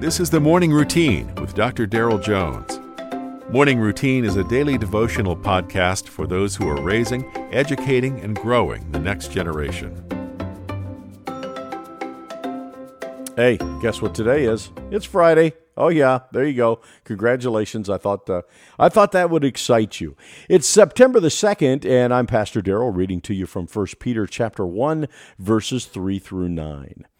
This is the Morning Routine with Dr. Daryl Jones. Morning Routine is a daily devotional podcast for those who are raising, educating, and growing the next generation. Hey, guess what today is? It's Friday. Oh yeah, there you go. Congratulations. I thought uh, I thought that would excite you. It's September the 2nd and I'm Pastor Daryl reading to you from 1 Peter chapter 1 verses 3 through 9.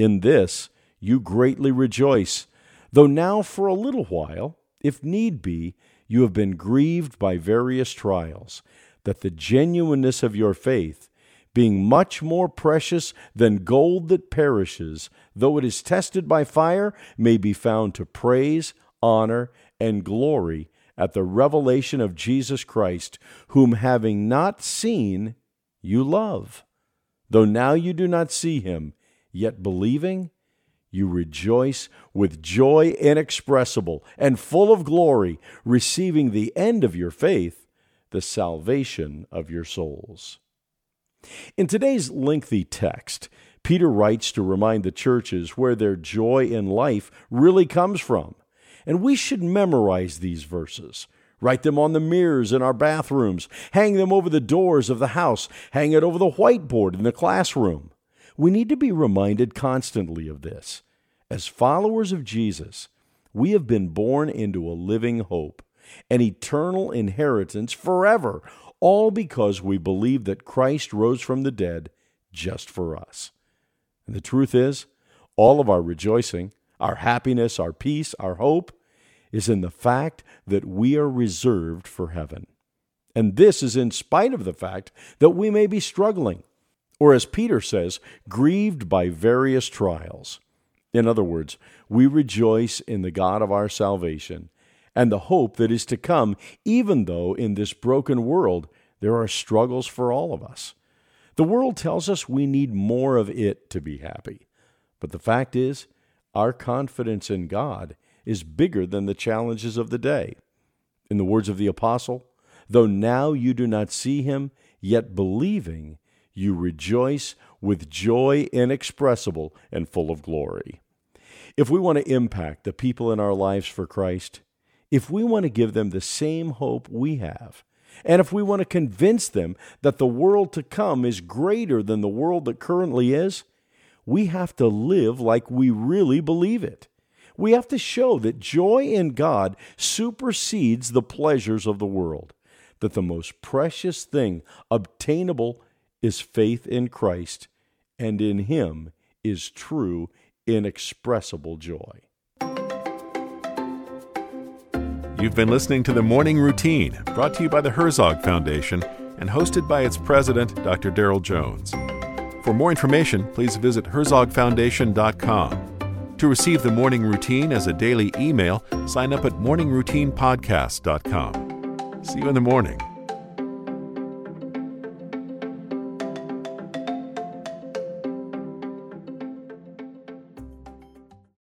In this you greatly rejoice, though now for a little while, if need be, you have been grieved by various trials, that the genuineness of your faith, being much more precious than gold that perishes, though it is tested by fire, may be found to praise, honor, and glory at the revelation of Jesus Christ, whom having not seen, you love. Though now you do not see him, yet believing, you rejoice with joy inexpressible and full of glory, receiving the end of your faith, the salvation of your souls. In today's lengthy text, Peter writes to remind the churches where their joy in life really comes from. And we should memorize these verses. Write them on the mirrors in our bathrooms, hang them over the doors of the house, hang it over the whiteboard in the classroom. We need to be reminded constantly of this. As followers of Jesus, we have been born into a living hope, an eternal inheritance forever, all because we believe that Christ rose from the dead just for us. And the truth is, all of our rejoicing, our happiness, our peace, our hope is in the fact that we are reserved for heaven. And this is in spite of the fact that we may be struggling, or as Peter says, grieved by various trials. In other words, we rejoice in the God of our salvation and the hope that is to come, even though in this broken world there are struggles for all of us. The world tells us we need more of it to be happy. But the fact is, our confidence in God is bigger than the challenges of the day. In the words of the apostle, though now you do not see him, yet believing, you rejoice with joy inexpressible and full of glory. If we want to impact the people in our lives for Christ, if we want to give them the same hope we have, and if we want to convince them that the world to come is greater than the world that currently is, we have to live like we really believe it. We have to show that joy in God supersedes the pleasures of the world, that the most precious thing obtainable is faith in Christ, and in Him is true, inexpressible joy. You've been listening to the Morning Routine, brought to you by the Herzog Foundation and hosted by its president, Dr. Daryl Jones. For more information, please visit herzogfoundation.com. To receive the Morning Routine as a daily email, sign up at morningroutinepodcast.com. See you in the morning.